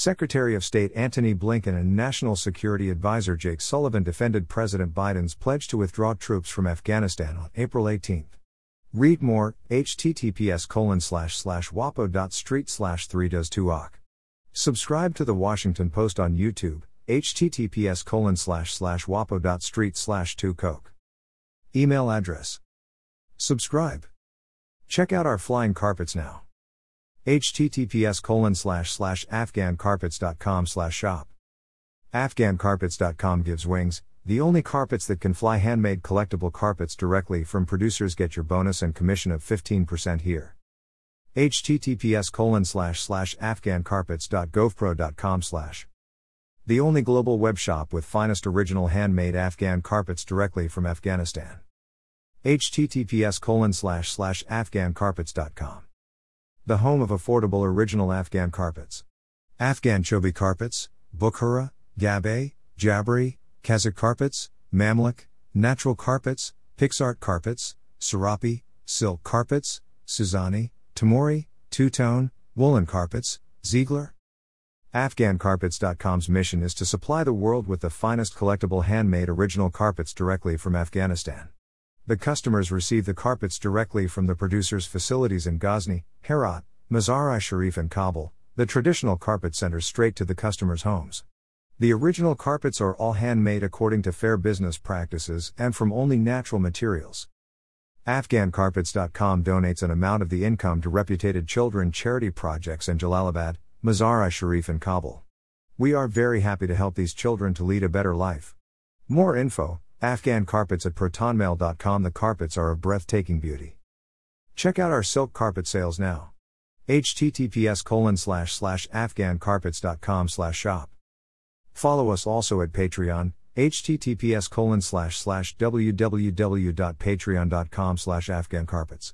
Secretary of State Antony Blinken and National Security Advisor Jake Sullivan defended President Biden's pledge to withdraw troops from Afghanistan on April 18. Read more, https colon slash slash wapo.street slash 3 does 2 Subscribe to the Washington Post on YouTube, https colon slash slash wapo.street slash 2 coke. Email address. Subscribe. Check out our flying carpets now. Https colon slash slash afghancarpets.com slash shop. Afghancarpets.com gives wings, the only carpets that can fly handmade collectible carpets directly from producers get your bonus and commission of 15% here. https colon slash slash afghancarpets.govpro.com slash. The only global web shop with finest original handmade Afghan carpets directly from Afghanistan. https colon slash slash afghancarpets.com. The home of affordable original Afghan carpets. Afghan Chobi carpets, Bukhara, Gabbeh, Jabri, Kazakh carpets, Mamluk, natural carpets, Pixart carpets, Serapi, silk carpets, Suzani, Tamori, two tone, woolen carpets, Ziegler. AfghanCarpets.com's mission is to supply the world with the finest collectible handmade original carpets directly from Afghanistan. The customers receive the carpets directly from the producer's facilities in Ghazni, Herat, Mazar-i Sharif, and Kabul, the traditional carpet centers straight to the customers' homes. The original carpets are all handmade according to fair business practices and from only natural materials. AfghanCarpets.com donates an amount of the income to reputed children charity projects in Jalalabad, Mazar-i Sharif, and Kabul. We are very happy to help these children to lead a better life. More info, Afghan carpets at protonmail.com. The carpets are of breathtaking beauty. Check out our silk carpet sales now. https colon slash slash afghancarpets.com slash shop. Follow us also at Patreon, https colon slash slash www.patreon.com slash afghancarpets.